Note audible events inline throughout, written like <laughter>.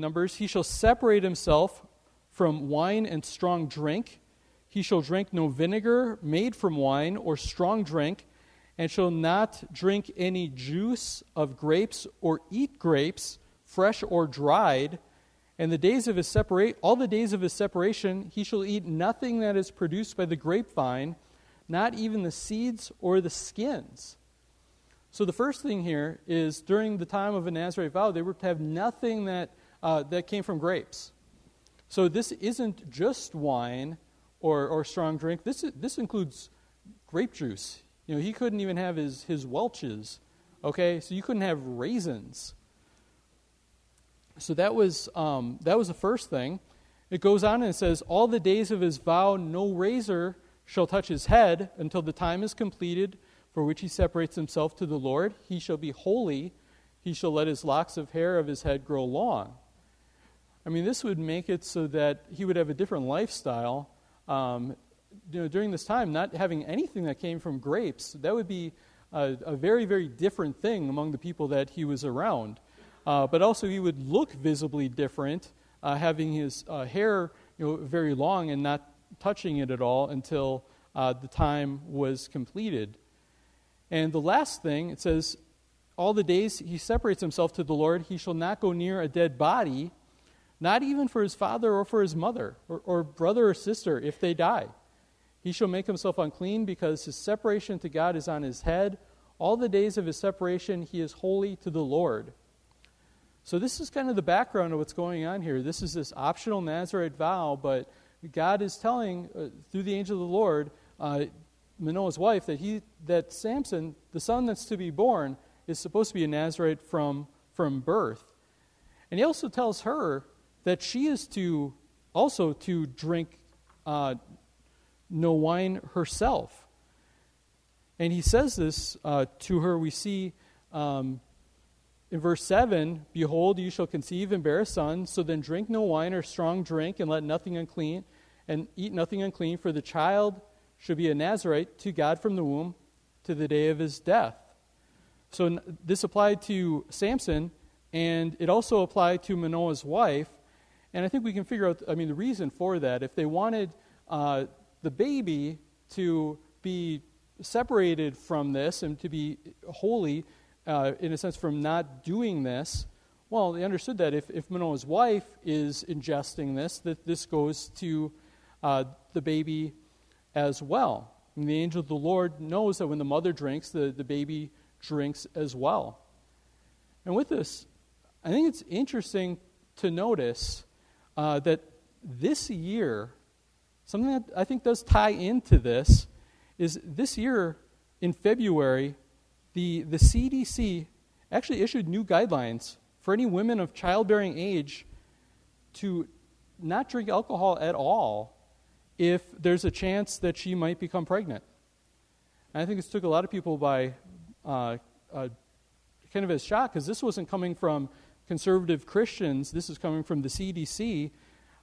Numbers, he shall separate himself from wine and strong drink. He shall drink no vinegar made from wine or strong drink, and shall not drink any juice of grapes or eat grapes, fresh or dried. And the days of his separate all the days of his separation he shall eat nothing that is produced by the grapevine, not even the seeds or the skins. So the first thing here is during the time of a Nazarite vow, they were to have nothing that, uh, that came from grapes. So this isn't just wine or, or strong drink. This, is, this includes grape juice. You know, he couldn't even have his, his Welch's. Okay, so you couldn't have raisins. So that was, um, that was the first thing. It goes on and says, All the days of his vow, no razor shall touch his head until the time is completed for which he separates himself to the Lord. He shall be holy. He shall let his locks of hair of his head grow long. I mean, this would make it so that he would have a different lifestyle. Um, you know, during this time, not having anything that came from grapes, that would be a, a very, very different thing among the people that he was around. Uh, but also, he would look visibly different, uh, having his uh, hair you know, very long and not touching it at all until uh, the time was completed. And the last thing, it says, all the days he separates himself to the Lord, he shall not go near a dead body, not even for his father or for his mother, or, or brother or sister if they die. He shall make himself unclean because his separation to God is on his head. All the days of his separation, he is holy to the Lord. So, this is kind of the background of what's going on here. This is this optional Nazarite vow, but God is telling uh, through the angel of the Lord, uh, Manoah's wife that he that Samson, the son that's to be born, is supposed to be a Nazarite from from birth. And he also tells her that she is to also to drink uh, no wine herself. And he says this uh, to her. We see um, in verse 7 Behold, you shall conceive and bear a son, so then drink no wine or strong drink, and let nothing unclean, and eat nothing unclean, for the child should be a Nazarite to God from the womb to the day of his death. So this applied to Samson, and it also applied to Manoah's wife. And I think we can figure out, I mean, the reason for that. If they wanted uh, the baby to be separated from this and to be holy, uh, in a sense, from not doing this, well, they understood that if, if Manoah's wife is ingesting this, that this goes to uh, the baby as well. And the angel of the Lord knows that when the mother drinks, the, the baby drinks as well. And with this, I think it's interesting to notice uh, that this year, something that I think does tie into this, is this year in February, the, the CDC actually issued new guidelines for any women of childbearing age to not drink alcohol at all if there's a chance that she might become pregnant. And I think this took a lot of people by uh, uh, kind of as shock because this wasn't coming from conservative Christians. This is coming from the CDC.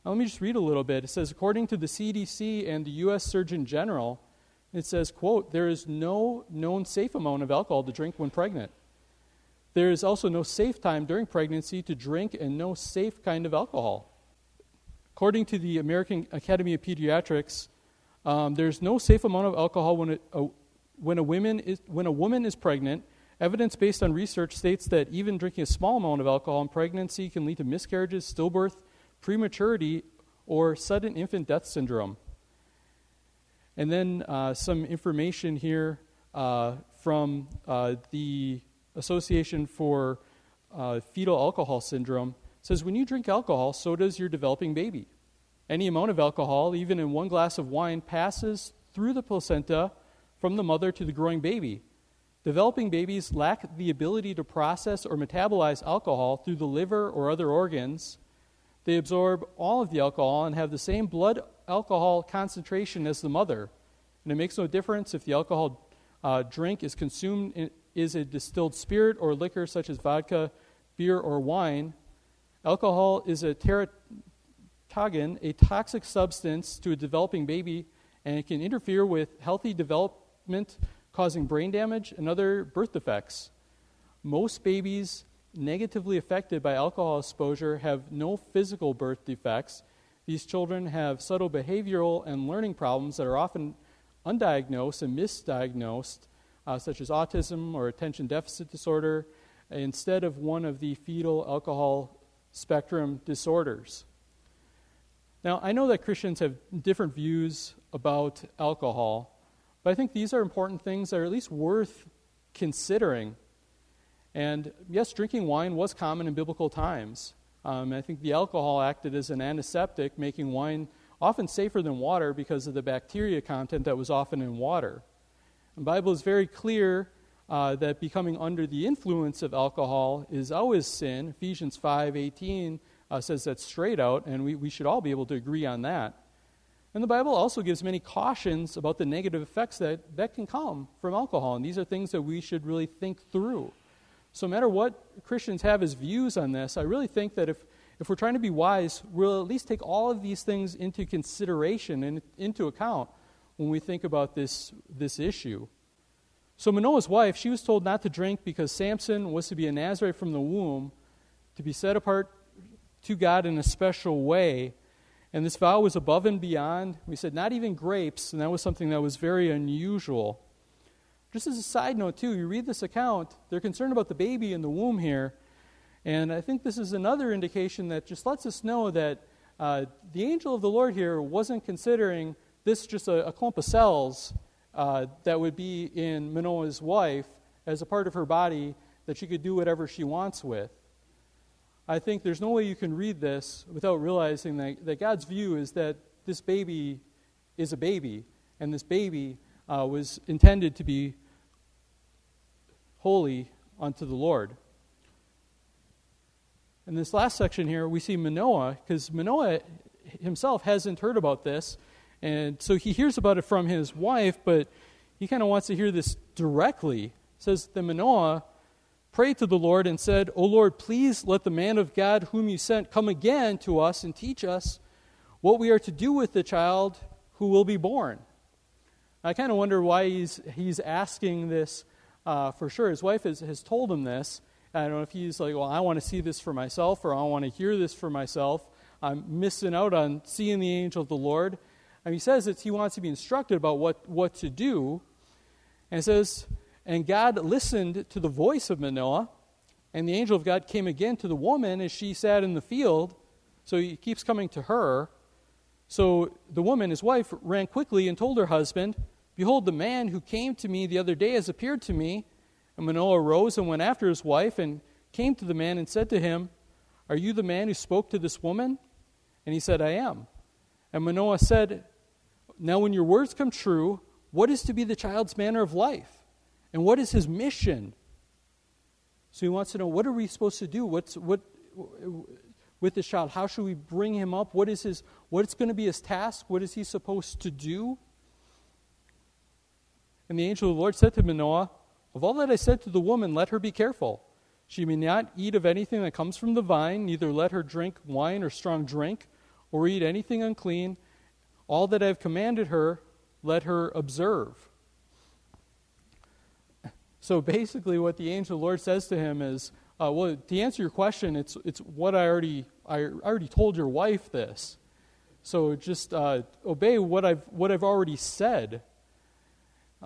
Now, let me just read a little bit. It says, according to the CDC and the U.S. Surgeon General, it says, quote, there is no known safe amount of alcohol to drink when pregnant. There is also no safe time during pregnancy to drink and no safe kind of alcohol. According to the American Academy of Pediatrics, um, there's no safe amount of alcohol when, a, when, a woman is, when a woman is pregnant. Evidence based on research states that even drinking a small amount of alcohol in pregnancy can lead to miscarriages, stillbirth, prematurity, or sudden infant death syndrome. And then uh, some information here uh, from uh, the Association for uh, Fetal Alcohol Syndrome says when you drink alcohol, so does your developing baby. Any amount of alcohol, even in one glass of wine, passes through the placenta from the mother to the growing baby. Developing babies lack the ability to process or metabolize alcohol through the liver or other organs. They absorb all of the alcohol and have the same blood alcohol concentration as the mother. And it makes no difference if the alcohol uh, drink is consumed in, is a distilled spirit or liquor such as vodka, beer, or wine. Alcohol is a teratogen, a toxic substance to a developing baby, and it can interfere with healthy development, causing brain damage and other birth defects. Most babies negatively affected by alcohol exposure have no physical birth defects. These children have subtle behavioral and learning problems that are often undiagnosed and misdiagnosed, uh, such as autism or attention deficit disorder, instead of one of the fetal alcohol spectrum disorders. Now, I know that Christians have different views about alcohol, but I think these are important things that are at least worth considering. And yes, drinking wine was common in biblical times. Um, I think the alcohol acted as an antiseptic, making wine often safer than water because of the bacteria content that was often in water. The Bible is very clear uh, that becoming under the influence of alcohol is always sin. Ephesians 5:18 uh, says that straight out, and we, we should all be able to agree on that. And the Bible also gives many cautions about the negative effects that, that can come from alcohol, and these are things that we should really think through. So, no matter what Christians have as views on this, I really think that if, if we're trying to be wise, we'll at least take all of these things into consideration and into account when we think about this, this issue. So, Manoah's wife, she was told not to drink because Samson was to be a Nazarite from the womb, to be set apart to God in a special way. And this vow was above and beyond. We said not even grapes, and that was something that was very unusual. Just as a side note, too, you read this account, they're concerned about the baby in the womb here. And I think this is another indication that just lets us know that uh, the angel of the Lord here wasn't considering this just a, a clump of cells uh, that would be in Manoah's wife as a part of her body that she could do whatever she wants with. I think there's no way you can read this without realizing that, that God's view is that this baby is a baby, and this baby uh, was intended to be holy unto the Lord. In this last section here, we see Manoah, because Manoah himself hasn't heard about this, and so he hears about it from his wife, but he kind of wants to hear this directly. It says that Manoah prayed to the Lord and said, O Lord, please let the man of God whom you sent come again to us and teach us what we are to do with the child who will be born. I kind of wonder why he's, he's asking this uh, for sure. His wife has, has told him this. I don't know if he's like, well, I want to see this for myself or I want to hear this for myself. I'm missing out on seeing the angel of the Lord. And he says that he wants to be instructed about what, what to do. And says, And God listened to the voice of Manoah, and the angel of God came again to the woman as she sat in the field. So he keeps coming to her. So the woman, his wife, ran quickly and told her husband, Behold, the man who came to me the other day has appeared to me. And Manoah rose and went after his wife and came to the man and said to him, Are you the man who spoke to this woman? And he said, I am. And Manoah said, now, when your words come true, what is to be the child's manner of life? And what is his mission? So he wants to know what are we supposed to do? What's, what, with this child? How should we bring him up? What is his, what's going to be his task? What is he supposed to do? And the angel of the Lord said to Manoah, Of all that I said to the woman, let her be careful. She may not eat of anything that comes from the vine, neither let her drink wine or strong drink, or eat anything unclean all that I have commanded her, let her observe. So basically, what the angel of the Lord says to him is, uh, well, to answer your question, it's, it's what I already, I already told your wife this. So just uh, obey what I've, what I've already said.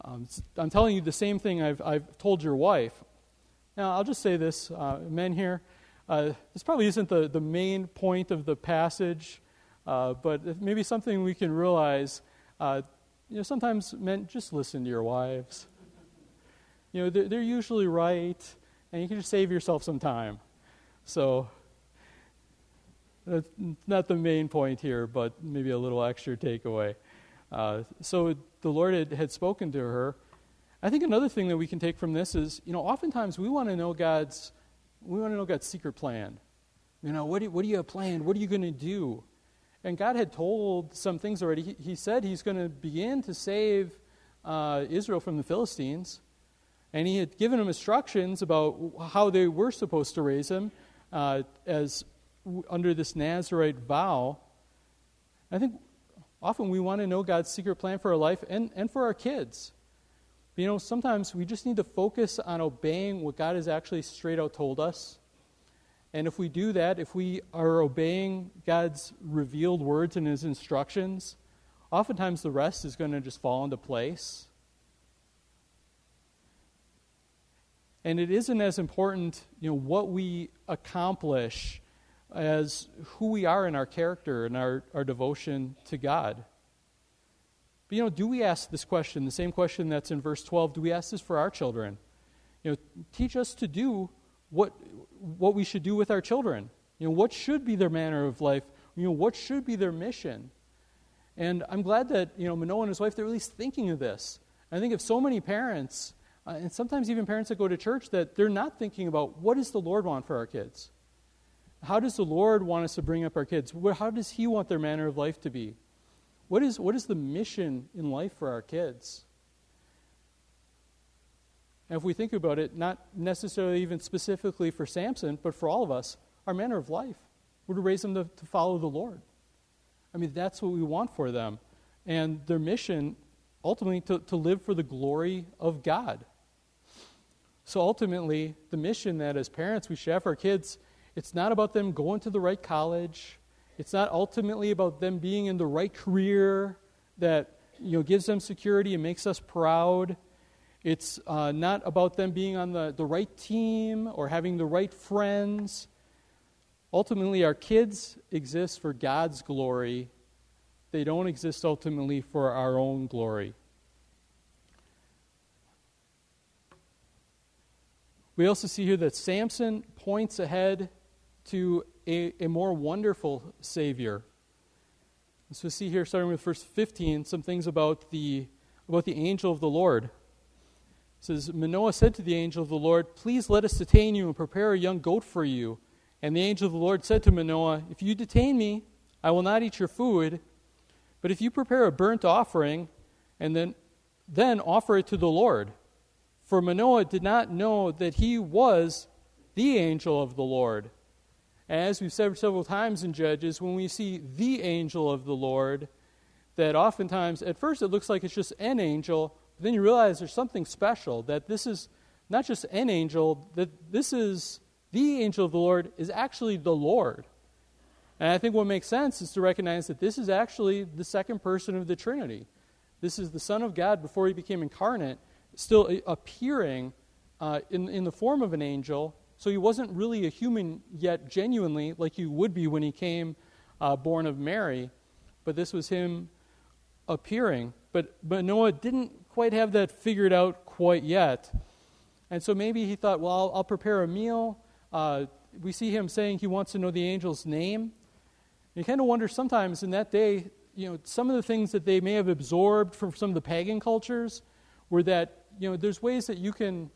Um, I'm telling you the same thing I've, I've told your wife. Now, I'll just say this, uh, men here. Uh, this probably isn't the, the main point of the passage. Uh, but maybe something we can realize, uh, you know, sometimes men just listen to your wives. You know, they're, they're usually right, and you can just save yourself some time. So that's not the main point here, but maybe a little extra takeaway. Uh, so the Lord had, had spoken to her. I think another thing that we can take from this is, you know, oftentimes we want to know God's, we want to know God's secret plan. You know, what do, what do you have planned? What are you going to do? And God had told some things already. He, he said He's going to begin to save uh, Israel from the Philistines. And He had given them instructions about how they were supposed to raise him uh, as under this Nazarite vow. I think often we want to know God's secret plan for our life and, and for our kids. You know, sometimes we just need to focus on obeying what God has actually straight out told us And if we do that, if we are obeying God's revealed words and His instructions, oftentimes the rest is going to just fall into place. And it isn't as important, you know, what we accomplish as who we are in our character and our, our devotion to God. But, you know, do we ask this question, the same question that's in verse 12, do we ask this for our children? You know, teach us to do what, what we should do with our children. You know, what should be their manner of life? You know, what should be their mission? And I'm glad that, you know, Manoah and his wife, they're at least thinking of this. I think of so many parents, uh, and sometimes even parents that go to church, that they're not thinking about what does the Lord want for our kids? How does the Lord want us to bring up our kids? How does He want their manner of life to be? What is, what is the mission in life for our kids? And if we think about it, not necessarily even specifically for Samson, but for all of us, our manner of life would raise them to, to follow the Lord. I mean, that's what we want for them. And their mission, ultimately, to, to live for the glory of God. So ultimately, the mission that as parents we should have for our kids, it's not about them going to the right college. It's not ultimately about them being in the right career that you know, gives them security and makes us proud. It's uh, not about them being on the, the right team or having the right friends. Ultimately, our kids exist for God's glory. They don't exist ultimately for our own glory. We also see here that Samson points ahead to a, a more wonderful Savior. So we see here, starting with verse 15, some things about the, about the angel of the Lord. It says, Manoah said to the angel of the Lord, Please let us detain you and prepare a young goat for you and the angel of the Lord said to Manoah, If you detain me, I will not eat your food. But if you prepare a burnt offering, and then, then offer it to the Lord. For Manoah did not know that he was the angel of the Lord. As we've said several times in Judges, when we see the angel of the Lord, that oftentimes, at first, it looks like it's just an angel, but then you realize there's something special, that this is not just an angel, that this is the angel of the Lord is actually the Lord. And I think what makes sense is to recognize that this is actually the second person of the Trinity. This is the Son of God before he became incarnate, still appearing uh, in, in the form of an angel. So he wasn't really a human yet, genuinely, like he would be when he came uh, born of Mary. But this was him appearing. But, but Manoah didn't quite have that figured out quite yet. And so maybe he thought, well, I'll, I'll prepare a meal. Uh, we see him saying he wants to know the angel's name. You kind of wonder sometimes in that day, you know, some of the things that they may have absorbed from some of the pagan cultures were that, you know, there's ways that you can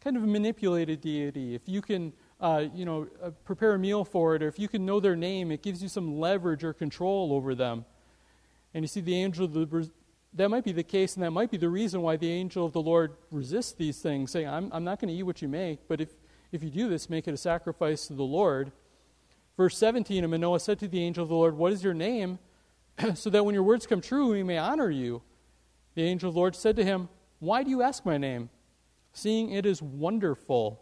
kind of manipulate a deity. If you can, uh, you know, uh, prepare a meal for it, or if you can know their name, it gives you some leverage or control over them. And you see, the angel of the, that might be the case, and that might be the reason why the angel of the Lord resists these things, saying, I'm, I'm not going to eat what you make, but if, if you do this, make it a sacrifice to the Lord. Verse 17 And Manoah said to the angel of the Lord, What is your name? <clears throat> so that when your words come true, we may honor you. The angel of the Lord said to him, Why do you ask my name? Seeing it is wonderful.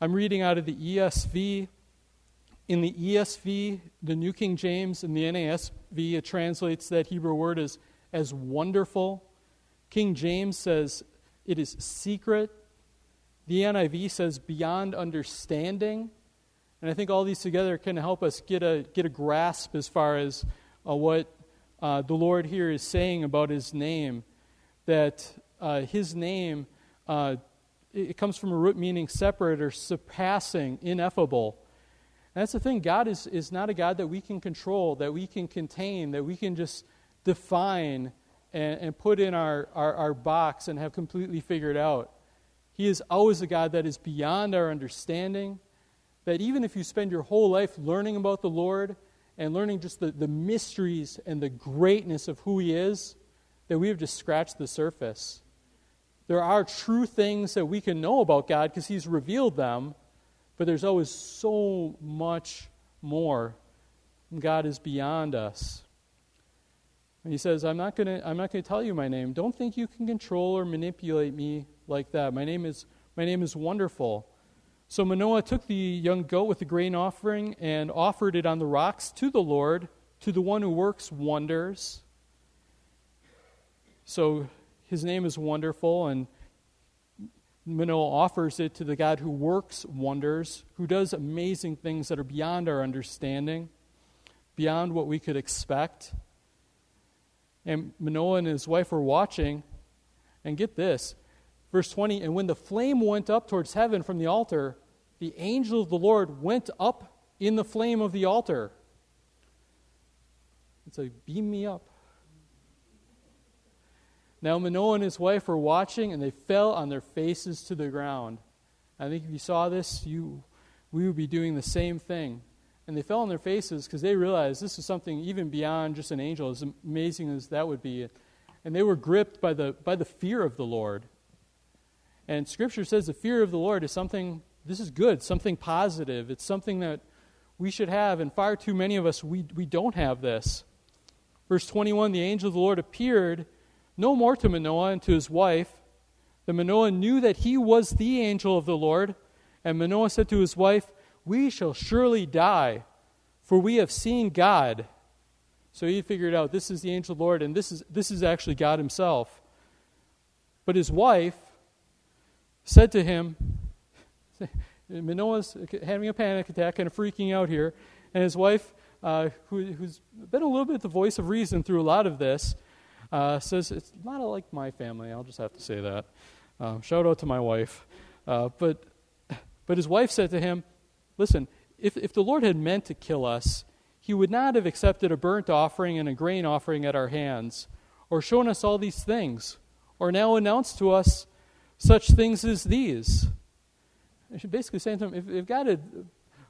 I'm reading out of the ESV. In the ESV, the New King James, and the NASB, it translates that Hebrew word as, as wonderful. King James says it is secret. The NIV says beyond understanding. And I think all these together can help us get a, get a grasp as far as uh, what uh, the Lord here is saying about his name. That uh, his name, uh, it comes from a root meaning separate or surpassing, ineffable. And that's the thing. God is, is not a God that we can control, that we can contain, that we can just define and, and put in our, our, our box and have completely figured out. He is always a God that is beyond our understanding. That even if you spend your whole life learning about the Lord and learning just the, the mysteries and the greatness of who He is, that we have just scratched the surface. There are true things that we can know about God because He's revealed them, but there's always so much more. God is beyond us. And he says, I'm not going to tell you my name. Don't think you can control or manipulate me like that. My name is, my name is wonderful. So Manoah took the young goat with the grain offering and offered it on the rocks to the Lord, to the one who works wonders. So his name is wonderful, and Manoah offers it to the God who works wonders, who does amazing things that are beyond our understanding, beyond what we could expect. And Manoah and his wife were watching, and get this Verse 20 And when the flame went up towards heaven from the altar, the angel of the Lord went up in the flame of the altar. It's like, beam me up. Now Manoah and his wife were watching, and they fell on their faces to the ground. I think if you saw this, you, we would be doing the same thing. And they fell on their faces because they realized this was something even beyond just an angel, as amazing as that would be. And they were gripped by the, by the fear of the Lord. And Scripture says the fear of the Lord is something, this is good, something positive. It's something that we should have, and far too many of us, we, we don't have this. Verse 21 The angel of the Lord appeared no more to Manoah and to his wife. The Manoah knew that he was the angel of the Lord. And Manoah said to his wife, We shall surely die, for we have seen God. So he figured out this is the angel of the Lord, and this is, this is actually God himself. But his wife said to him, Manoah's having a panic attack, kind of freaking out here, and his wife, uh, who, has been a little bit the voice of reason through a lot of this, uh, says, It's not like my family. I'll just have to say that. Um, shout out to my wife. Uh, but, but his wife said to him, Listen, if, if the Lord had meant to kill us, he would not have accepted a burnt offering and a grain offering at our hands, or shown us all these things, or now announced to us such things as these. I should basically say to him, if, if God had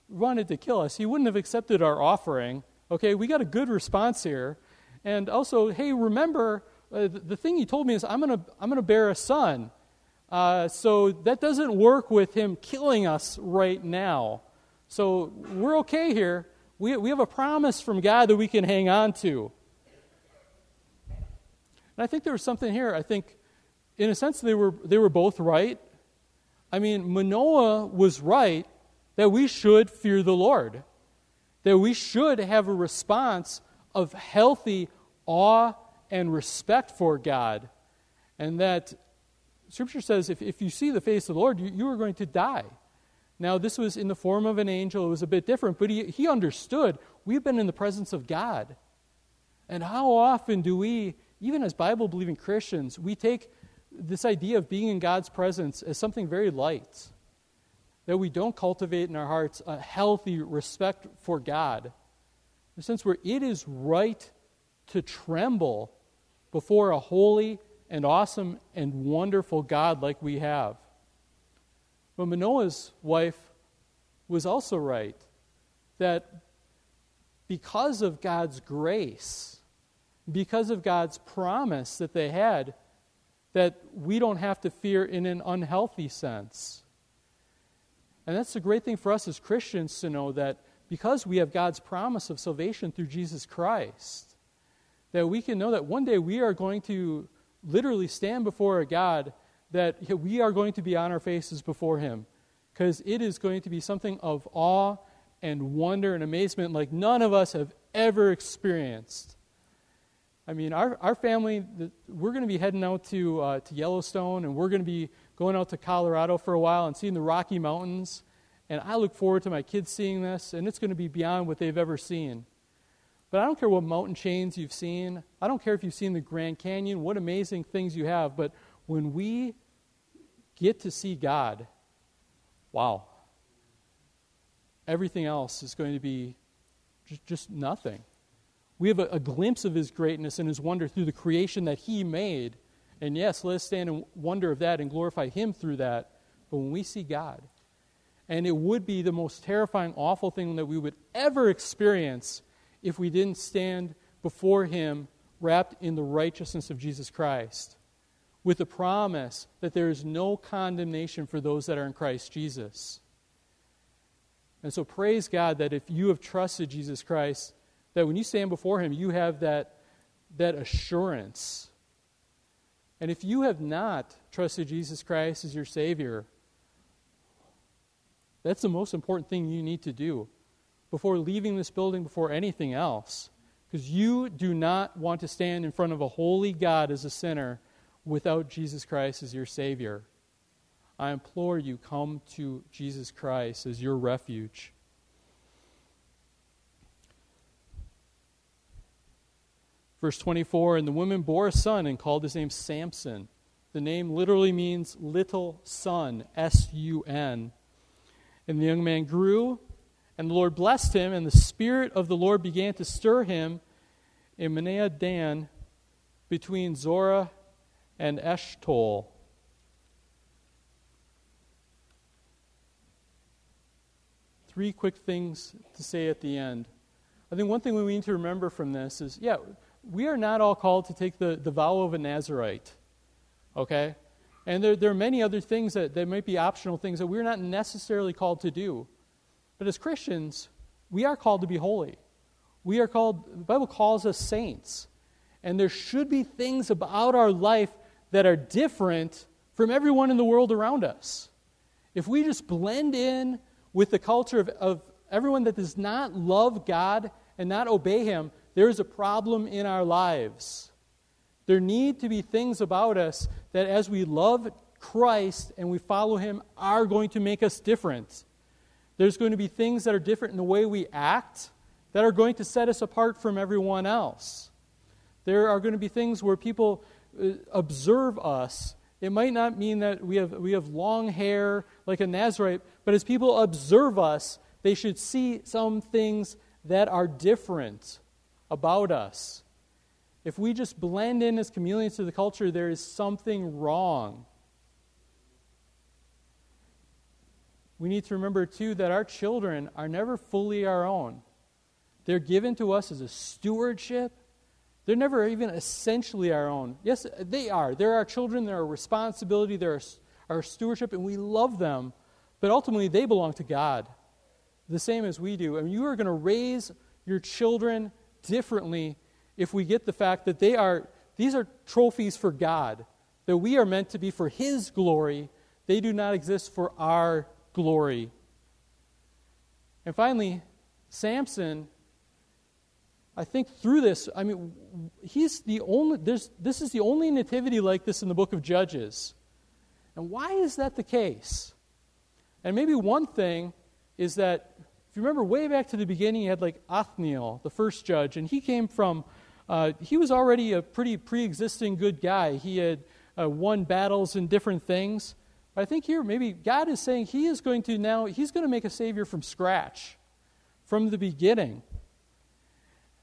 wanted to kill us, he wouldn't have accepted our offering. Okay, we got a good response here. And also, hey, remember, uh, the, the, thing he told me is I'm going to I'm gonna bear a son. Uh, so that doesn't work with him killing us right now. So we're okay here. We, we have a promise from God that we can hang on to. And I think there was something here. I think in a sense, they were, they were both right. I mean, Manoah was right that we should fear the Lord, that we should have a response of healthy awe and respect for God, and that Scripture says if, if you see the face of the Lord, you, you are going to die. Now, this was in the form of an angel. It was a bit different, but he, he understood we've been in the presence of God. And how often do we, even as Bible believing Christians, we take this idea of being in God's presence as something very light. That we don't cultivate in our hearts a healthy respect for God. In a sense where it is right to tremble before a holy and awesome and wonderful God like we have. But Manoah's wife was also right that because of God's grace, because of God's promise that they had, that we don't have to fear in an unhealthy sense. And that's a great thing for us as Christians to know that because we have God's promise of salvation through Jesus Christ, that we can know that one day we are going to literally stand before a God that we are going to be on our faces before Him. Because it is going to be something of awe and wonder and amazement like none of us have ever experienced. I mean, our, our family, we're going to be heading out to, uh, to Yellowstone and we're going to be going out to Colorado for a while and seeing the Rocky Mountains. And I look forward to my kids seeing this, and it's going to be beyond what they've ever seen. But I don't care what mountain chains you've seen. I don't care if you've seen the Grand Canyon, what amazing things you have. But when we get to see God, wow, everything else is going to be just, just nothing. We have a, a, glimpse of his greatness and his wonder through the creation that he made. And yes, let us stand in wonder of that and glorify him through that. But when we see God, and it would be the most terrifying, awful thing that we would ever experience if we didn't stand before him wrapped in the righteousness of Jesus Christ, with the promise that there is no condemnation for those that are in Christ Jesus. And so praise God that if you have trusted Jesus Christ, that when you stand before Him, you have that, that assurance. And if you have not trusted Jesus Christ as your Savior, That's the most important thing you need to do before leaving this building, before anything else. Because you do not want to stand in front of a holy God as a sinner without Jesus Christ as your Savior. I implore you, come to Jesus Christ as your refuge. Verse 24 And the woman bore a son and called his name Samson. The name literally means little son, S U N. And the young man grew, and the Lord blessed him, and the Spirit of the Lord began to stir him in Mahaneh Dan between Zorah and Eshtaol. Three quick things to say at the end. I think one thing we need to remember from this is yeah, we are not all called to take the, the vow of a Nazarite. Okay? And there, there are many other things that, that might be optional things that we're not necessarily called to do. But as Christians, we are called to be holy. We are called, the Bible calls us saints. And there should be things about our life that are different from everyone in the world around us. If we just blend in with the culture of, of everyone that does not love God and not obey Him, there is a problem in our lives. There need to be things about us that, as we love Christ and we follow Him, are going to make us different. There's going to be things that are different in the way we act that are going to set us apart from everyone else. There are going to be things where people uh, observe us. It might not mean that we have, we have long hair like a Nazarite, but as people observe us, they should see some things that are different about us. If we just blend in as chameleons to the culture, there is something wrong. We need to remember, too, that our children are never fully our own. They're given to us as a stewardship. They're never even essentially our own. Yes, they are. They're our children. They're our responsibility. They're our stewardship, and we love them. But ultimately, they belong to God, the same as we do. And you are going to raise your children differently if we get the fact that they are these are trophies for God, that we are meant to be for his glory. They do not exist for our glory. And finally, Samson I think through this, I mean, he's the only, this is the only nativity like this in the book of Judges. And why is that the case? And maybe one thing is that you remember way back to the beginning, you had like Othniel, the first judge, and he came from, uh, he was already a pretty pre existing good guy. He had uh, won battles and different things. But I think here, maybe God is saying he is going to now, he's going to make a Savior from scratch, from the beginning.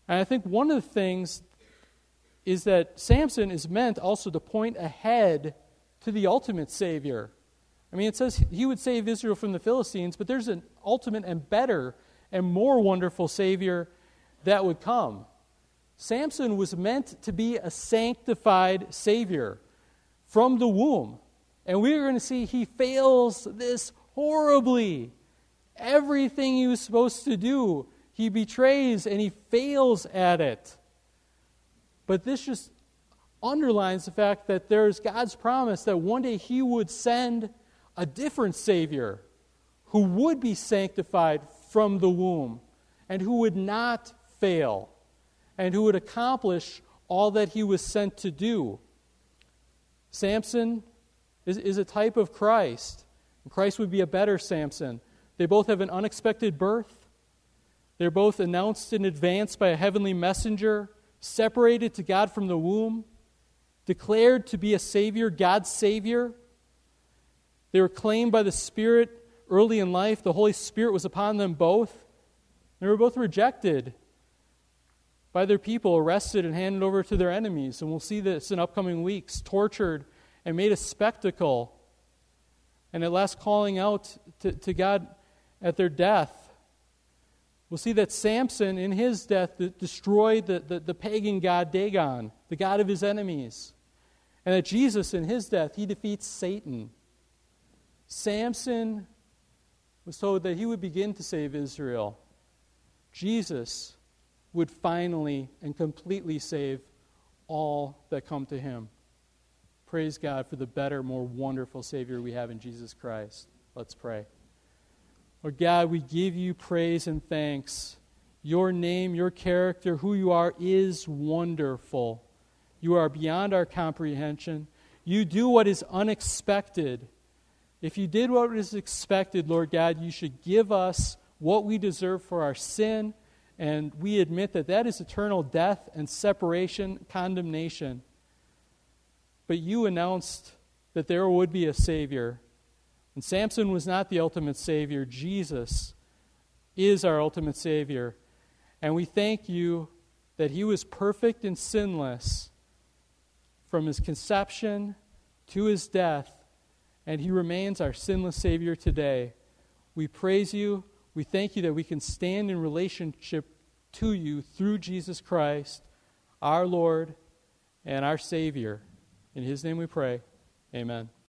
And I think one of the things is that Samson is meant also to point ahead to the ultimate Savior. I mean, it says he would save Israel from the Philistines, but there's an ultimate and better and more wonderful Savior that would come. Samson was meant to be a sanctified Savior from the womb. And we're going to see he fails this horribly. Everything he was supposed to do, he betrays and he fails at it. But this just underlines the fact that there's God's promise that one day he would send a different Savior who would be sanctified from the womb and who would not fail and who would accomplish all that he was sent to do. Samson is, is a type of Christ, Christ would be a better Samson. They both have an unexpected birth. They're both announced in advance by a heavenly messenger, separated to God from the womb, declared to be a Savior, God's Savior. They were claimed by the Spirit early in life. The Holy Spirit was upon them both. They were both rejected by their people, arrested and handed over to their enemies. And we'll see this in upcoming weeks tortured and made a spectacle. And at last, calling out to, to God at their death. We'll see that Samson, in his death, destroyed the, the, the pagan god Dagon, the god of his enemies. And that Jesus, in his death, he defeats Satan. Samson was told that he would begin to save Israel. Jesus would finally and completely save all that come to him. Praise God for the better, more wonderful Savior we have in Jesus Christ. Let's pray. Lord God, we give you praise and thanks. Your name, your character, who you are is wonderful. You are beyond our comprehension. You do what is unexpected. If you did what is expected, Lord God, you should give us what we deserve for our sin, and we admit that that is eternal death and separation, condemnation. But you announced that there would be a Savior. And Samson was not the ultimate Savior. Jesus is our ultimate Savior. And we thank you that he was perfect and sinless from his conception to his death, and he remains our sinless Savior today. We praise you. We thank you that we can stand in relationship to you through Jesus Christ, our Lord and our Savior. In his name we pray. Amen.